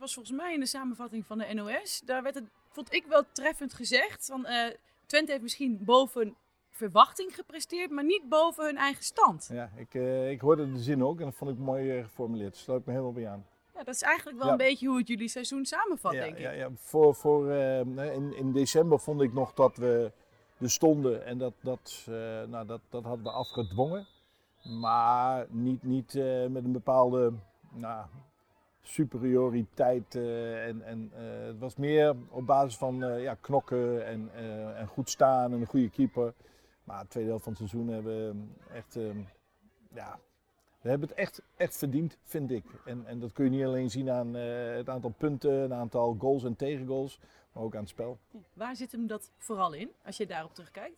was volgens mij in de samenvatting van de NOS. Daar werd het, vond ik wel treffend gezegd. Van, eh, Twente heeft misschien boven verwachting gepresteerd, maar niet boven hun eigen stand. Ja, ik, uh, ik hoorde de zin ook en dat vond ik mooi uh, geformuleerd. Daar sluit ik me helemaal bij aan. Ja, dat is eigenlijk wel een beetje hoe het jullie seizoen samenvat, ja, denk ik. Ja, ja. Voor, voor, in, in december vond ik nog dat we er stonden en dat, dat, nou, dat, dat hadden we afgedwongen. Maar niet, niet met een bepaalde nou, superioriteit. en, en het was meer op basis van ja, knokken en, en goed staan en een goede keeper. Maar de tweede helft van het seizoen hebben we echt, uh, ja, we hebben het echt, echt verdiend, vind ik. En, en dat kun je niet alleen zien aan het aantal punten, het aantal goals en tegengoals, maar ook aan het spel. Waar zit hem dat vooral in, als je daarop terugkijkt?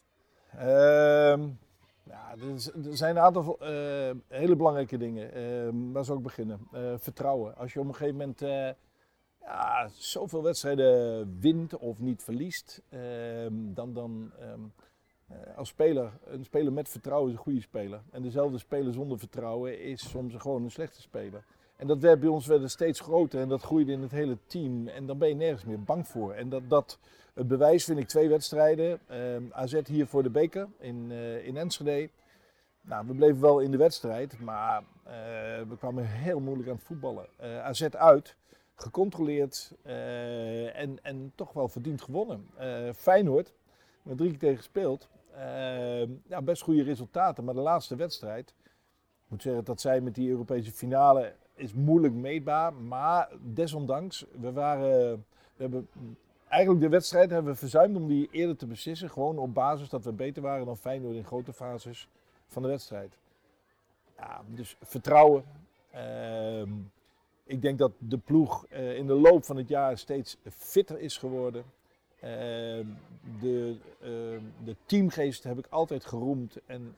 Ja, er zijn een aantal uh, hele belangrijke dingen. Uh, waar zou ik beginnen? Uh, vertrouwen. Als je op een gegeven moment ja, zoveel wedstrijden wint of niet verliest, ehm, dan, dan uh, als speler, een speler met vertrouwen is een goede speler. En dezelfde speler zonder vertrouwen is soms gewoon een slechte speler. En dat werd bij ons werd steeds groter en dat groeide in het hele team. En dan ben je nergens meer bang voor. En dat, dat het bewijs vind ik twee wedstrijden. Uh, AZ hier voor de beker in, uh, in Enschede. Nou, we bleven wel in de wedstrijd, maar we kwamen heel moeilijk aan het voetballen. AZ uit, gecontroleerd en, en toch wel verdiend gewonnen. Feyenoord, met drie keer tegen gespeeld. Uh, ja, best goede resultaten, maar de laatste wedstrijd, ik moet zeggen dat zij met die Europese finale is moeilijk meetbaar, maar desondanks, we waren, we hebben eigenlijk de wedstrijd hebben we verzuimd om die eerder te beslissen, gewoon op basis dat we beter waren dan Feyenoord in grote fases van de wedstrijd. Ja, dus vertrouwen. Uh, ik denk dat de ploeg uh, in de loop van het jaar steeds fitter is geworden. Uh, de, uh, de, teamgeest heb ik altijd geroemd. En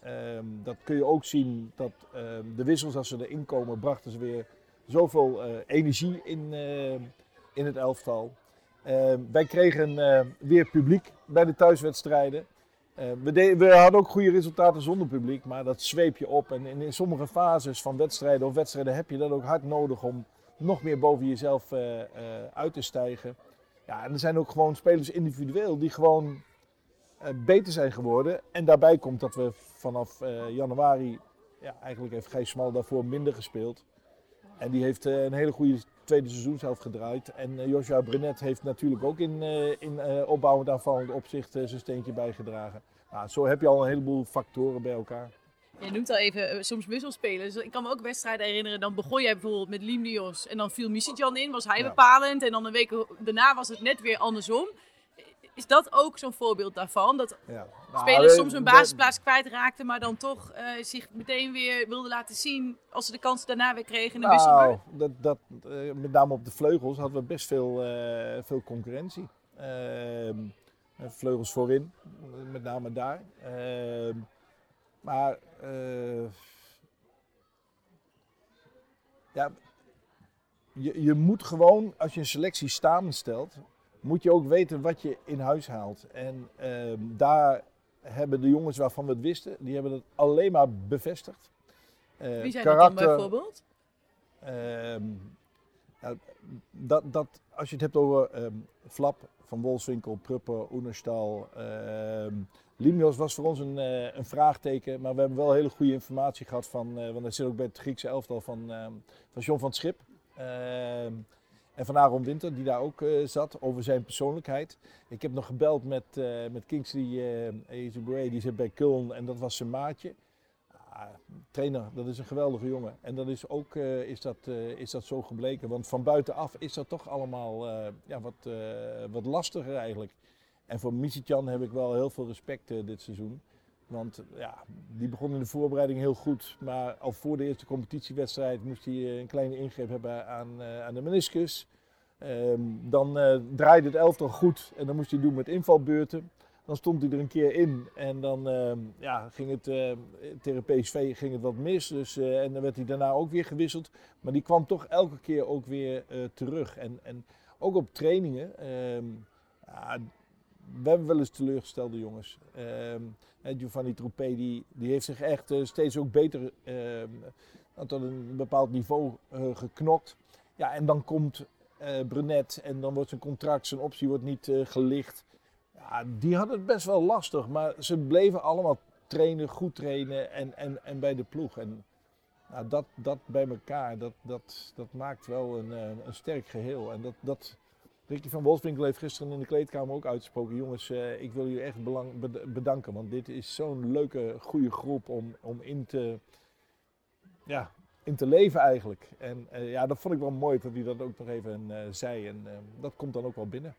dat kun je ook zien dat ehm, de wissels als ze erin komen, brachten ze weer zoveel eh, energie in, in het elftal. Ehm, wij kregen weer publiek bij de thuiswedstrijden. We, we, hadden ook goede resultaten zonder publiek, maar dat zweep je op. En in, sommige fases van wedstrijden of wedstrijden heb je dat ook hard nodig om nog meer boven jezelf uit te stijgen. Ja, en er zijn ook gewoon spelers individueel die gewoon uh, beter zijn geworden. En daarbij komt dat we vanaf januari, ja, eigenlijk heeft Gijs Smal daarvoor minder gespeeld. En die heeft een hele goede tweede seizoenshelft gedraaid. En Joshua Brenet heeft natuurlijk ook in, in opbouwend aanvallend opzicht zijn steentje bijgedragen. Nou, zo heb je al een heleboel factoren bij elkaar. Je noemt al even soms wisselspelers. Ik kan me ook wedstrijden herinneren. Dan begon jij bijvoorbeeld met Limnios. En dan viel Misitjan in. Was hij ja. bepalend. En dan een week daarna was het net weer andersom. Is dat ook zo'n voorbeeld daarvan? Dat ja. nou, spelers soms hun basisplaats kwijtraakten. Maar dan toch uh, zich meteen weer wilden laten zien. Als ze de kans daarna weer kregen in de nou. Dat, dat, uh, met name op de vleugels hadden we best veel, uh, veel concurrentie. Ehm, vleugels voorin. Met name daar. Ehm, maar uh, ja, je, je moet gewoon, als je een selectie samenstelt, moet je ook weten wat je in huis haalt. En uh, daar hebben de jongens waarvan we het wisten, die hebben het alleen maar bevestigd. Uh, Wie zijn karakter, dat dan bijvoorbeeld? ja, dat, dat, als je het hebt over um, Flap, Van Wolfswinkel, Prupper, Oenerstal, Limnios was voor ons een, uh, een, vraagteken, maar we hebben wel hele goede informatie gehad van, uh, want hij zit ook bij het Griekse elftal van, uh, van John van het Schip. En van Aaron Winter, die daar ook zat, over zijn persoonlijkheid. Ik heb nog gebeld met, met Kingsley uh, die zit bij Kuln en dat was zijn maatje. Ah, trainer, dat is een geweldige jongen. En dat is ook is dat, is dat zo gebleken, want van buitenaf is dat toch allemaal ja, wat, wat lastiger eigenlijk. En voor Misitjan heb ik wel heel veel respect uh, dit seizoen. Want ja, die begon in de voorbereiding heel goed. Maar al voor de eerste competitiewedstrijd moest hij uh, een kleine ingreep hebben aan, uh, aan de meniscus. Um, dan draaide het elftal goed en dan moest hij doen met invalbeurten. Dan stond hij er een keer in en dan ehm, ja, ging het tegen PSV ging het wat mis. Dus, en dan werd hij daarna ook weer gewisseld. Maar die kwam toch elke keer ook weer terug. En, en ook op trainingen. Ja, we hebben wel eens teleurgestelde jongens. Uh, Giovanni Troepé die, die heeft zich echt uh, steeds ook beter tot een bepaald niveau uh, geknokt. Ja, en dan komt uh, Brunet. En dan wordt zijn contract, zijn optie wordt niet gelicht. Ja, die hadden het best wel lastig. Maar ze bleven allemaal trainen, goed trainen en, en, en bij de ploeg. En nou, dat, dat bij elkaar, dat, dat, dat maakt wel een, een sterk geheel. En dat, dat, Ricky van Wolfswinkel heeft gisteren in de kleedkamer ook uitgesproken. Jongens, uh, ik wil jullie echt bedanken. Want dit is zo'n leuke, goede groep om, om in, te, ja, in te leven eigenlijk. En uh, ja, dat vond ik wel mooi dat hij dat ook nog even uh, zei. En dat komt dan ook wel binnen.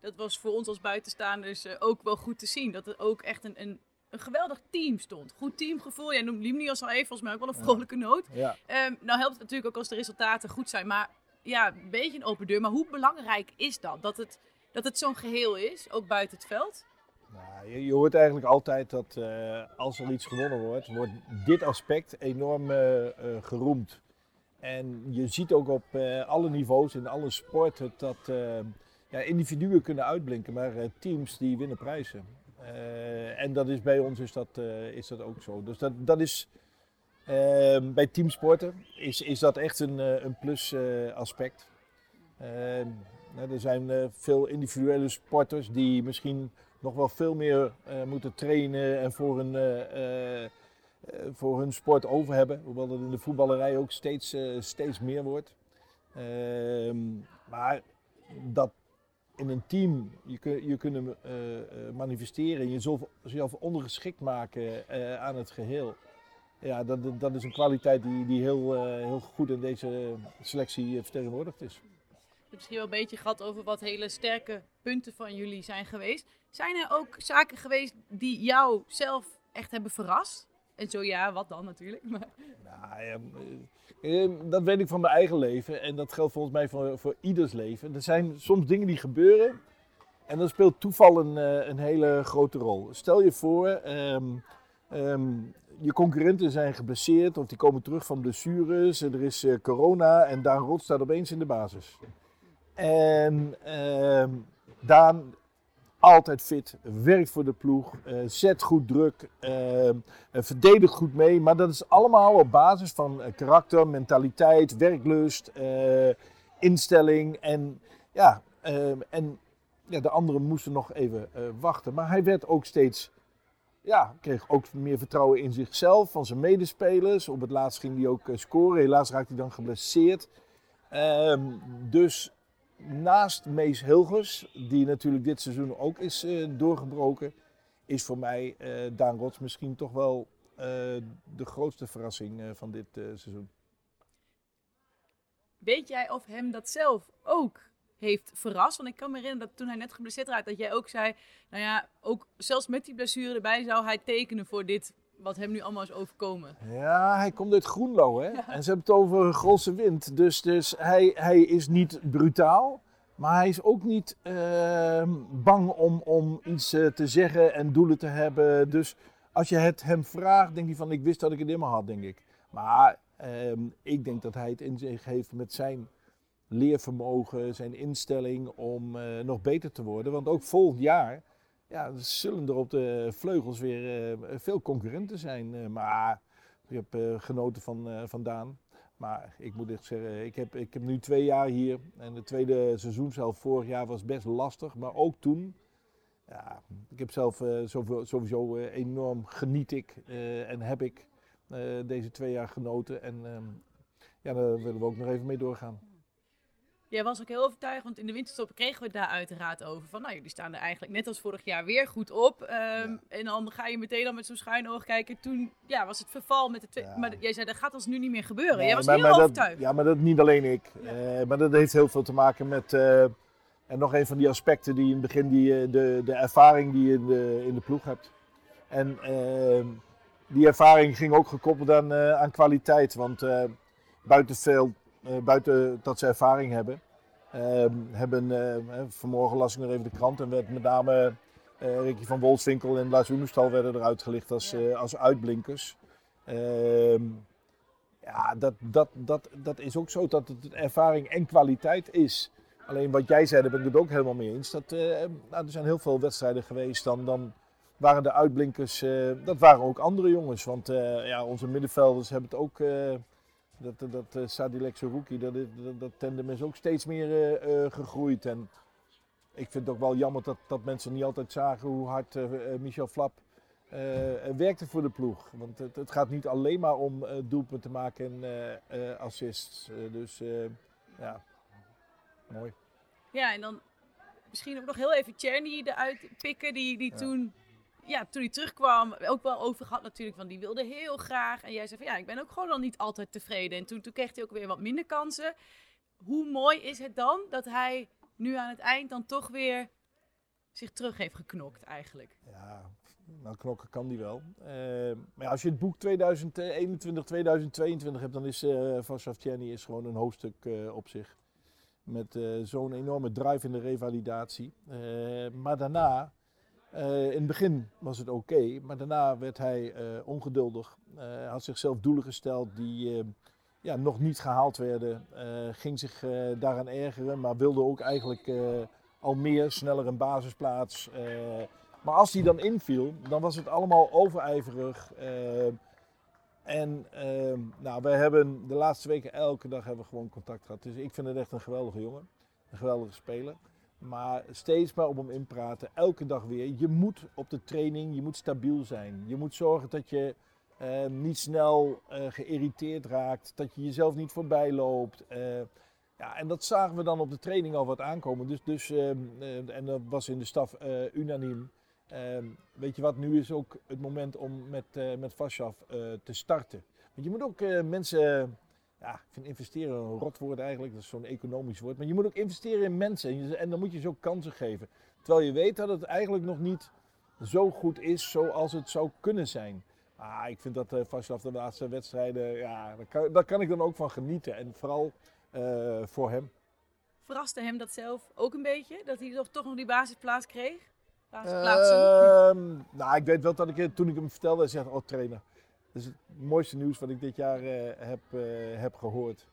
Dat was voor ons als buitenstaanders ook wel goed te zien. Dat er ook echt een, een, een geweldig team stond. Goed teamgevoel. Jij noemt Limnios al even, volgens mij ook wel een vrolijke noot. Ja. Um, nou helpt het natuurlijk ook als de resultaten goed zijn. Maar ja, een beetje een open deur. Maar hoe belangrijk is dat? Dat het, dat het zo'n geheel is, ook buiten het veld? Nou, je, hoort eigenlijk altijd dat uh, als er iets gewonnen wordt, wordt dit aspect enorm uh, geroemd. En je ziet ook op alle niveaus, in alle sporten, dat ja, individuen kunnen uitblinken, maar teams die winnen prijzen. en dat is bij ons is dat, is dat ook zo. Dus dat, dat is bij teamsporten is, is dat echt een, uh, een plus uh, aspect. Ehm, nou, er zijn uh, veel individuele sporters die misschien nog wel veel meer moeten trainen en voor hun, voor hun sport over hebben. Hoewel dat in de voetballerij ook steeds, steeds meer wordt. Ehm, maar dat in een team je, kun, je kunnen manifesteren en jezelf ondergeschikt maken aan het geheel ja, dat, dat is een kwaliteit die, die heel, uh, heel goed in deze selectie vertegenwoordigd is. Je hebt misschien wel een beetje gehad over wat hele sterke punten van jullie zijn geweest. Zijn er ook zaken geweest die jou zelf echt hebben verrast? En zo ja, wat dan natuurlijk? Maar... Nou, ja, eh, dat weet ik van mijn eigen leven en dat geldt volgens mij voor, voor ieders leven. Er zijn soms dingen die gebeuren en dan speelt toeval een, eh, een hele grote rol. Stel je voor, um, um, je concurrenten zijn geblesseerd of die komen terug van blessures. Er is uh, corona en Daan Rot staat opeens in de basis. En uh, Daan, altijd fit, werkt voor de ploeg, uh, zet goed druk, ehm, verdedigt goed mee. Maar dat is allemaal op basis van eh, karakter, mentaliteit, werklust, instelling. En ja, ehm, en ja, de anderen moesten nog even wachten. Maar hij werd ook steeds ja, kreeg ook meer vertrouwen in zichzelf van zijn medespelers. Op het laatst ging hij ook eh, scoren. Helaas raakte hij dan geblesseerd. Ehm, dus naast Mees Hilgers, die natuurlijk dit seizoen ook is uh, doorgebroken, is voor mij uh, Daan Rots misschien toch wel de grootste verrassing van dit seizoen. Weet jij of hem dat zelf ook heeft verrast. Want ik kan me herinneren dat toen hij net geblesseerd raakte, dat jij ook zei, nou ja, ook zelfs met die blessure erbij zou hij tekenen voor dit wat hem nu allemaal is overkomen. Ja, hij komt uit Groenlo hè. En ze hebben het over Grolse wind. Dus, dus hij, hij is niet brutaal. Maar hij is ook niet ehm, bang om, om iets eh, te zeggen en doelen te hebben. Dus als je het hem vraagt, denk hij van ik wist dat ik het helemaal had, denk ik. Maar ehm, ik denk dat hij het in zich heeft met zijn leervermogen, zijn instelling om uh, nog beter te worden. Want ook volgend jaar ja, zullen er op de vleugels weer uh, veel concurrenten zijn. Uh, maar ik heb genoten van, van Daan. Maar ik moet echt zeggen, ik heb, ik heb nu twee jaar hier. En de tweede seizoen zelf vorig jaar was best lastig. Maar ook toen, ja, ik heb zelf sowieso, sowieso enorm geniet ik en heb ik deze twee jaar genoten. En ehm, ja, daar willen we ook nog even mee doorgaan. Jij was ook heel overtuigd, want in de winterstop kregen we het daar uiteraard over. Van nou, jullie staan er eigenlijk net als vorig jaar weer goed op. Ehm, en dan ga je meteen dan met zo'n schuin oog kijken. Toen ja, was het verval met de twee. Maar jij zei, dat gaat ons nu niet meer gebeuren. jij was heel overtuigd. ja, maar dat niet alleen ik. Uh, maar dat heeft heel veel te maken met... Uh, en nog een van die aspecten die in het begin, die, eh, de, de ervaring die je in de, in de ploeg hebt. En ehm, die ervaring ging ook gekoppeld aan, aan kwaliteit. Want buiten veel buiten dat ze ervaring hebben, hebben uh, vanmorgen las ik nog even de krant en werd met name Ricky van Wolfswinkel en Lars Oenestal werden eruit gelicht als, als uitblinkers. Ehm, ja, dat, dat, dat, dat is ook zo dat het ervaring en kwaliteit is. Alleen wat jij zei, daar ben ik het ook helemaal mee eens. Dat, nou, er zijn heel veel wedstrijden geweest, dan, dan waren de uitblinkers, dat waren ook andere jongens. Want ja, onze middenvelders hebben het ook dat, dat uh, Sadilek dat, dat, dat tandem is ook steeds meer gegroeid. En ik vind het ook wel jammer dat, dat mensen niet altijd zagen hoe hard Michel Flap werkte voor de ploeg. Want het, het, gaat niet alleen maar om doelpunten te maken en assists. dus ja, mooi. Ja, en dan misschien ook nog heel even Cherny eruit pikken, die, die toen ja, toen hij terugkwam, ook wel over gehad natuurlijk, van die wilde heel graag. En jij zei van ja, ik ben ook gewoon al niet altijd tevreden. En toen, toen kreeg hij ook weer wat minder kansen. Hoe mooi is het dan dat hij nu aan het eind dan toch weer zich terug heeft geknokt eigenlijk? Ja, nou knokken kan die wel. Uh, maar als je het boek 2021, 2022 hebt, dan is uh, Vasav is gewoon een hoofdstuk uh, op zich. Met zo'n enorme drive in de revalidatie. maar daarna uh, in het begin was het oké, maar daarna werd hij uh, ongeduldig. Hij had zichzelf doelen gesteld die ja, nog niet gehaald werden. ging zich daaraan ergeren, maar wilde ook eigenlijk al meer, sneller een basisplaats. maar als hij dan inviel, dan was het allemaal overijverig. en nou, we hebben de laatste weken elke dag hebben we gewoon contact gehad. Dus ik vind het echt een geweldige jongen, een geweldige speler. Maar steeds maar op hem inpraten, elke dag weer. Je moet op de training, je moet stabiel zijn. Je moet zorgen dat je uh, niet snel uh, geïrriteerd raakt, dat je jezelf niet voorbij loopt. Uh, ja, en dat zagen we dan op de training al wat aankomen. Dus, dus, ehm, en dat was in de staf unaniem. Ehm, weet je wat, nu is ook het moment om met, met Vashav te starten. Want je moet ook mensen ja, ik vind investeren een rotwoord eigenlijk, dat is zo'n economisch woord. Maar je moet ook investeren in mensen en, dan moet je ze ook kansen geven. Terwijl je weet dat het eigenlijk nog niet zo goed is zoals het zou kunnen zijn. Ah, ik vind dat uh, vanaf de laatste wedstrijden, ja, daar kan, daar kan ik dan ook van genieten. En vooral uh, voor hem. Verraste hem dat zelf ook een beetje? Dat hij toch, toch nog die basisplaats kreeg? Basisplaatsen? Uh, nou, ik weet wel dat ik toen ik hem vertelde, zei oh trainer, dat is het mooiste nieuws wat ik dit jaar uh, heb, uh, heb gehoord.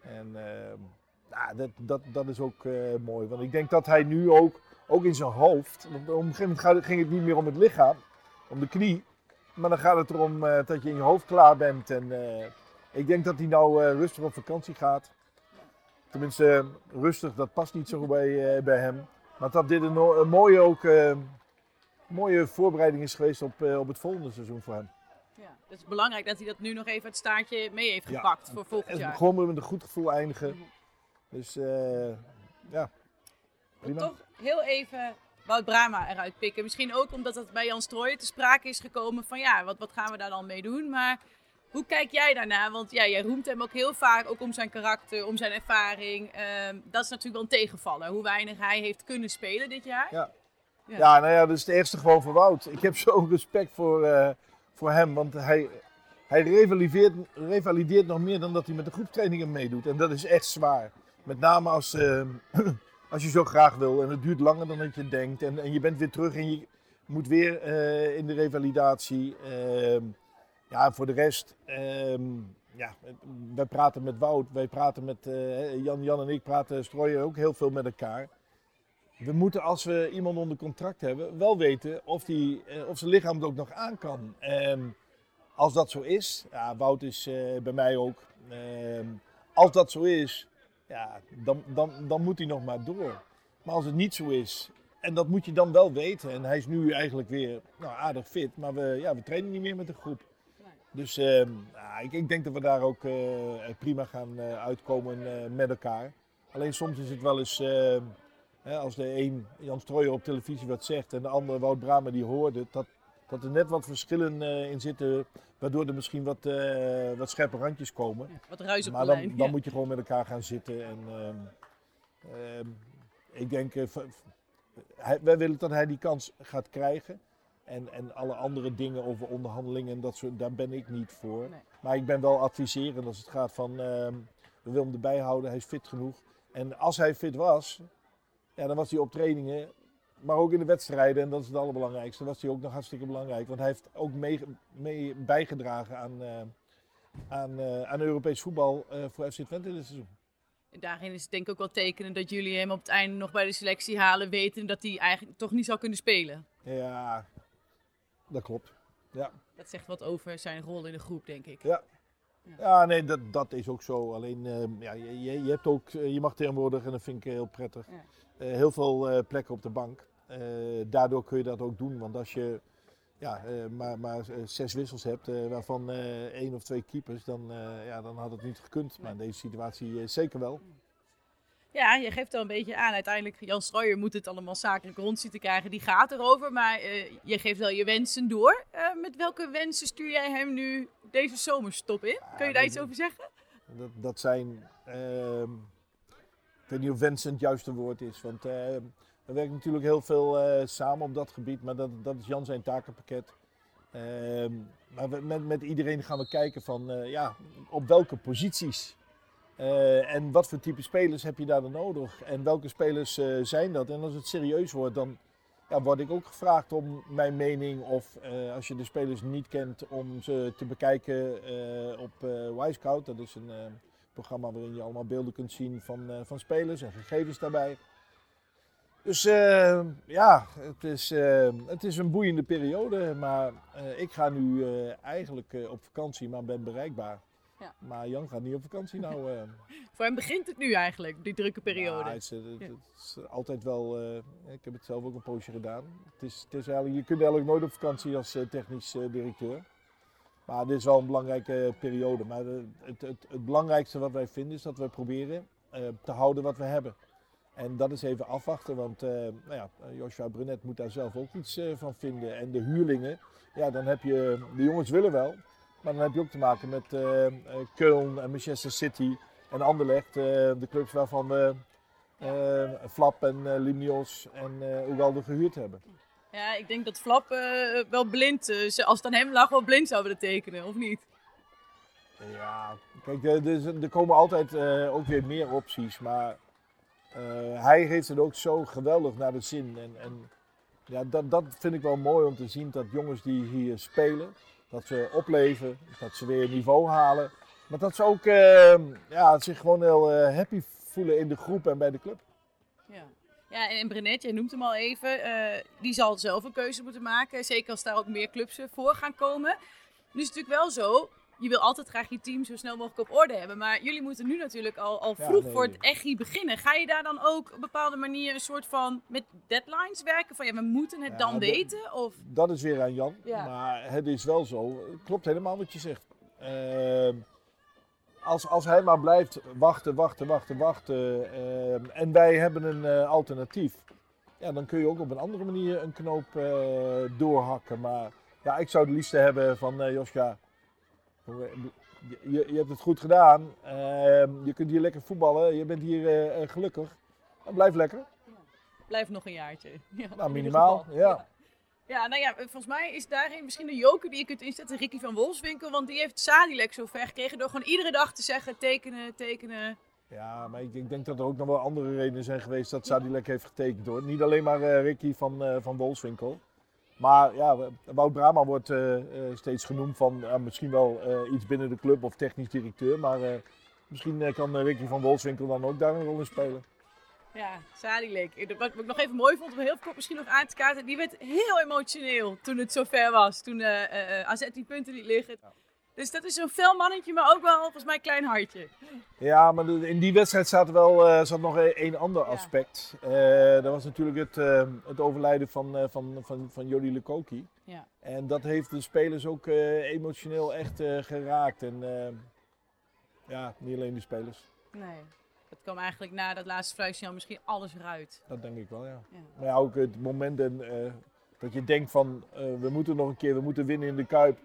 En uh, dat, dat, dat is ook mooi. Want ik denk dat hij nu ook, ook in zijn hoofd. Want op een gegeven moment ging het niet meer om het lichaam, om de knie. Maar dan gaat het erom dat je in je hoofd klaar bent. En ik denk dat hij nou rustig op vakantie gaat. Tenminste, rustig, dat past niet zo bij, bij hem. Maar dat dit een, mooie, ook, mooie voorbereiding is geweest op, op het volgende seizoen voor hem. Het is belangrijk dat hij dat nu nog even het staartje mee heeft gepakt voor volgend jaar. Gewoon met een goed gevoel eindigen. Mhm. Dus uh, ja, prima. Toch heel even Wout Brama eruit pikken. Misschien ook omdat dat bij Jan Strooijen te sprake is gekomen van ja, wat, wat gaan we daar dan mee doen? Maar hoe kijk jij daarna? Want ja, jij roemt hem ook heel vaak, ook om zijn karakter, om zijn ervaring. Ehm, dat is natuurlijk wel een tegenvaller, hoe weinig hij heeft kunnen spelen dit jaar. Ja, ja. ja nou ja, dat is het eerste gewoon voor Wout. Ik heb zo'n respect voor... Uh, voor hem. Want hij, hij revalideert, revalideert nog meer dan dat hij met de groeptrainingen meedoet. En dat is echt zwaar. Met name als, uh, als je zo graag wil en het duurt langer dan dat je denkt. En, en je bent weer terug en je moet weer uh, in de revalidatie. Uh, ja, voor de rest, ehm, ja, wij praten met Wout, wij praten met eh, Jan, Jan en ik praten, strooien ook heel veel met elkaar we moeten als we iemand onder contract hebben, wel weten of, die, eh, of zijn lichaam het ook nog aan kan. En als dat zo is, ja, Wout is uh, bij mij ook. Uh, als dat zo is, ja, dan, dan, dan moet hij nog maar door. Maar als het niet zo is, en dat moet je dan wel weten. En hij is nu eigenlijk weer nou, aardig fit, maar we, ja, we trainen niet meer met de groep. Dus uh, ik, ik, denk dat we daar ook uh, prima gaan uitkomen met elkaar. Alleen soms is het wel eens ehm, als de een Jan Strooijer op televisie wat zegt en de andere Wout Brama die hoorde, dat, dat er net wat verschillen uh, in zitten, waardoor er misschien wat, uh, wat scherpe randjes komen. Ja, wat ruis op maar dan, lijn, dan moet je gewoon met elkaar gaan zitten. En, uh, ik denk, hij, wij willen dat hij die kans gaat krijgen. En, en alle andere dingen over onderhandelingen, en dat soort, daar ben ik niet voor. Nee. Maar ik ben wel adviserend als het gaat van, ehm, we willen hem erbij houden, hij is fit genoeg. En als hij fit was, ja, dan was hij op trainingen, maar ook in de wedstrijden, en dat is het allerbelangrijkste, was hij ook nog hartstikke belangrijk. Want hij heeft ook mee, mee bijgedragen aan, uh, aan, uh, aan Europees voetbal uh, voor FC Twente dit seizoen. En daarin is het denk ik ook wel tekenen dat jullie hem op het einde nog bij de selectie halen, weten dat hij eigenlijk toch niet zou kunnen spelen. Ja, dat klopt. Ja. Dat zegt wat over zijn rol in de groep, denk ik. Ja, Ja, nee, dat, dat is ook zo. Alleen, ja, je, je, hebt ook, eh, je mag tegenwoordig, en dat vind ik heel prettig, Ja. Eh, heel veel eh, plekken op de bank. Eh, daardoor kun je dat ook doen, want als je ja, maar, maar zes wissels hebt, waarvan één of twee keepers, dan, ja, dan had het niet gekund. Maar in deze situatie zeker wel. Ja, je geeft al een beetje aan. Uiteindelijk, Jan Strooijer moet het allemaal zakelijk rond zien te krijgen. Die gaat erover, maar je geeft wel je wensen door. Met welke wensen stuur jij hem nu deze zomerstop in? Kun je daar iets over zeggen? Dat, dat zijn, ehm, ik weet niet of wensen het juiste woord is, want we werken natuurlijk heel veel eh, samen op dat gebied, maar dat, dat is Jan zijn takenpakket. Ehm, maar met, met iedereen gaan we kijken van, eh, ja, op welke posities eh, en wat voor type spelers heb je daar dan nodig en welke spelers eh, zijn dat. En als het serieus wordt, dan ja, word ik ook gevraagd om mijn mening of eh, als je de spelers niet kent, om ze te bekijken eh, op eh Wisecout. Dat is een eh, programma waarin je allemaal beelden kunt zien van, eh, van spelers en gegevens daarbij. Dus eh, ja, het is, eh, het is een boeiende periode. Maar ik ga nu eigenlijk op vakantie, maar ben bereikbaar. Ja. Maar Jan gaat niet op vakantie nou. Voor hem begint het nu eigenlijk, die drukke periode. Ja, het, is, het- is altijd wel. ik heb het zelf ook een poosje gedaan. Het is, het is eigenlijk, je kunt eigenlijk nooit op vakantie als technisch directeur. Maar dit is wel een belangrijke periode. Maar het, het, het belangrijkste wat wij vinden is dat we proberen eh, te houden wat we hebben. En dat is even afwachten, want eh, nou ja, eh, Joshua Brunet moet daar zelf ook iets van vinden. En de huurlingen, ja, dan heb je, de jongens willen wel, maar dan heb je ook te maken met eh, Köln en Manchester City en Anderlecht, de clubs waarvan we Flap en Limnios en Ugalde gehuurd hebben. Ja, ik denk dat Flap eh, wel blind, eh, als het hem lag, wel blind zou willen tekenen, of niet? Ja, kijk, er, komen altijd eh, ook weer meer opties, maar hij heeft het ook zo geweldig naar de zin. En, en ja, dat, dat vind ik wel mooi om te zien, dat jongens die hier spelen, dat ze opleven, dat ze weer niveau halen. Maar dat ze ook ja, zich gewoon heel happy voelen in de groep en bij de club. Ja. En Brenet, jij noemt hem al even, eh, die zal zelf een keuze moeten maken. Zeker als daar ook meer clubs eh, voor gaan komen. Nu is het natuurlijk wel zo, je wil altijd graag je team zo snel mogelijk op orde hebben. Maar jullie moeten nu natuurlijk al, al Ja, vroeg nee. voor het echt beginnen. Ga je daar dan ook op een bepaalde manier een soort van met deadlines werken? Van ja, we moeten het Ja, dan weten? Of... Dat is weer aan Jan. Ja. Maar het is wel zo. Het klopt helemaal wat je zegt. Ehm, als, als hij maar blijft wachten, wachten, wachten, wachten. ehm, en wij hebben een eh, alternatief. Ja, dan kun je ook op een andere manier een knoop eh, doorhakken. Maar ja, ik zou het liefste hebben van eh Joska. Je, je hebt het goed gedaan. Ehm, je kunt hier lekker voetballen. Je bent hier gelukkig. Dan blijf lekker. Blijf nog een jaartje. Ja, Nou, minimaal, ja. Ja, nou ja, volgens mij is daarin misschien een joker die je kunt inzetten, Ricky van Wolfswinkel. Want die heeft Sadilek zo ver gekregen door gewoon iedere dag te zeggen tekenen, tekenen. Ja, maar ik, ik denk dat er ook nog wel andere redenen zijn geweest dat Sadilek heeft getekend hoor. Niet alleen maar eh, Ricky van, eh van Wolfswinkel. Maar ja, Wout Brama wordt eh, eh, steeds genoemd van eh, misschien wel eh, iets binnen de club of technisch directeur. Maar eh, misschien eh, kan eh, Ricky van Wolfswinkel dan ook daar een rol in spelen. Ja, Sadilek. Wat ik nog even mooi vond, om heel kort misschien nog aan te kaarten. Die werd heel emotioneel toen het zover was. Toen eh, AZ die punten liet liggen. Dus dat is zo'n fel mannetje, maar ook wel volgens mij een klein hartje. Ja, maar in die wedstrijd zat wel zat nog een, een ander aspect. Eh dat was natuurlijk het, het overlijden van, van, van, van Jody Lukoki. Ja. En dat heeft de spelers ook emotioneel echt geraakt. En ja, niet alleen de spelers. Nee. Dat kwam eigenlijk na dat laatste fluitsignaal misschien alles eruit. Dat denk ik wel, ja. Ja. Maar ja, ook het moment en, eh, dat je denkt van eh, we moeten nog een keer, we moeten winnen in de Kuip.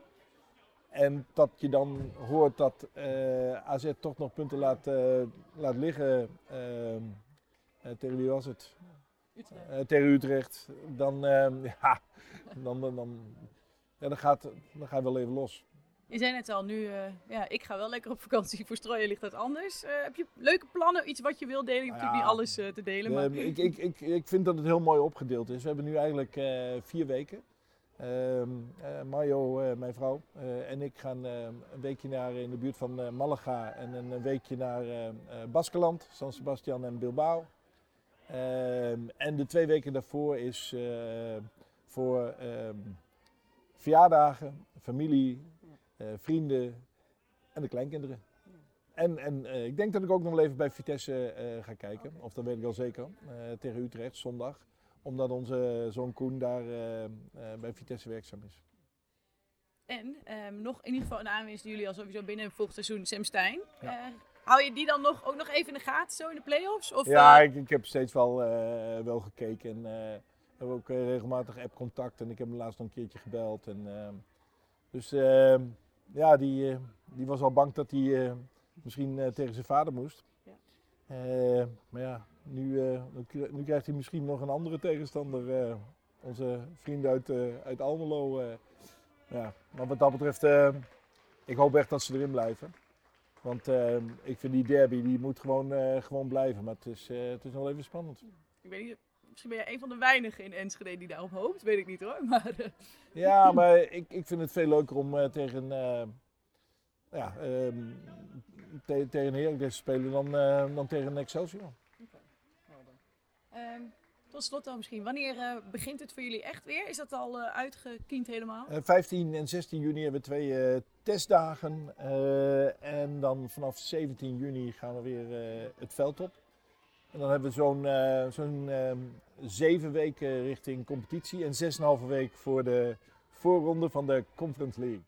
En dat je dan hoort dat eh, AZ toch nog punten laat, laat liggen. tegen wie was het? Eh, tegen Utrecht. Dan, ja, dan, dan, dan, ja, dan, gaat, dan ga je wel even los. Je zei net al, nu, eh, ja, ik ga wel lekker op vakantie. Voor strooien ligt dat anders. Eh, heb je leuke plannen, iets wat je wil delen? Je hebt Nou natuurlijk niet alles eh, te delen, maar... Ik, ik, ik, ik vind dat het heel mooi opgedeeld is. We hebben nu eigenlijk vier weken. Ehm eh, Mario, mijn vrouw, en ik gaan een weekje naar in de buurt van Malaga en een weekje naar Baskeland, San Sebastian en Bilbao. Ehm, en de twee weken daarvoor is voor ehm, verjaardagen, familie, vrienden en de kleinkinderen. En, en eh, ik denk dat ik ook nog wel even bij Vitesse eh, ga kijken. Of dat weet ik al zeker. eh, tegen Utrecht, zondag. Omdat onze zoon Koen daar eh, eh, bij Vitesse werkzaam is. En ehm, nog in ieder geval een aanwinst die jullie al sowieso binnen volgend seizoen, Sam Stein. Ja. Eh, hou je die dan nog, ook nog even in de gaten, zo in de play-offs? Of, ja, eh, ik, ik heb steeds wel, eh, wel gekeken. En eh, we hebben ook eh, regelmatig app-contact. En ik heb hem laatst nog een keertje gebeld. En, ehm, dus ehm, ja, die, eh, die was al bang dat hij eh, misschien eh, tegen zijn vader moest. Ja. Maar ja, nu, nu kri- nu krijgt hij misschien nog een andere tegenstander. onze vrienden uit, uit Almelo. ja. Maar wat dat betreft, ik hoop echt dat ze erin blijven. Want ik vind die derby, die moet gewoon, gewoon blijven. Maar het is, eh, het is nog wel even spannend. Ik weet niet, misschien ben jij een van de weinigen in Enschede die daarop hoopt. Weet ik niet hoor. Maar eh, Ja, maar ik, ik vind het veel leuker om eh, tegen, eh ja, ehm, te- tegen Heracles te spelen dan, dan tegen Excelsior. ehm, tot slot dan misschien, wanneer begint het voor jullie echt weer? Is dat al uitgekiend helemaal? Eh, 15 en 16 juni hebben we twee testdagen. en dan vanaf 17 juni gaan we weer het veld op. En dan hebben we zo'n eh, ehm, zeven weken richting competitie en 6,5 week voor de voorronde van de Conference League.